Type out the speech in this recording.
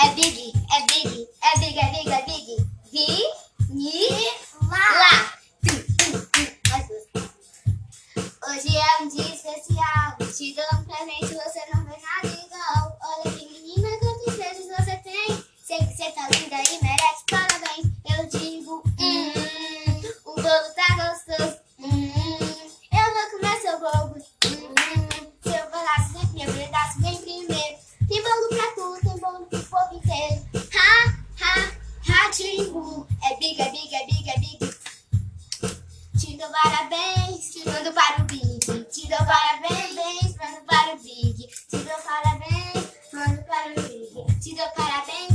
É big, é big, é big, é big, é big. Vi, ni, lá. Hoje é um dia especial. Te dou dou parabéns, te mando para o Big. Te dou parabéns, mando para o Big. Te dou parabéns, mando para o Big. Te dou parabéns.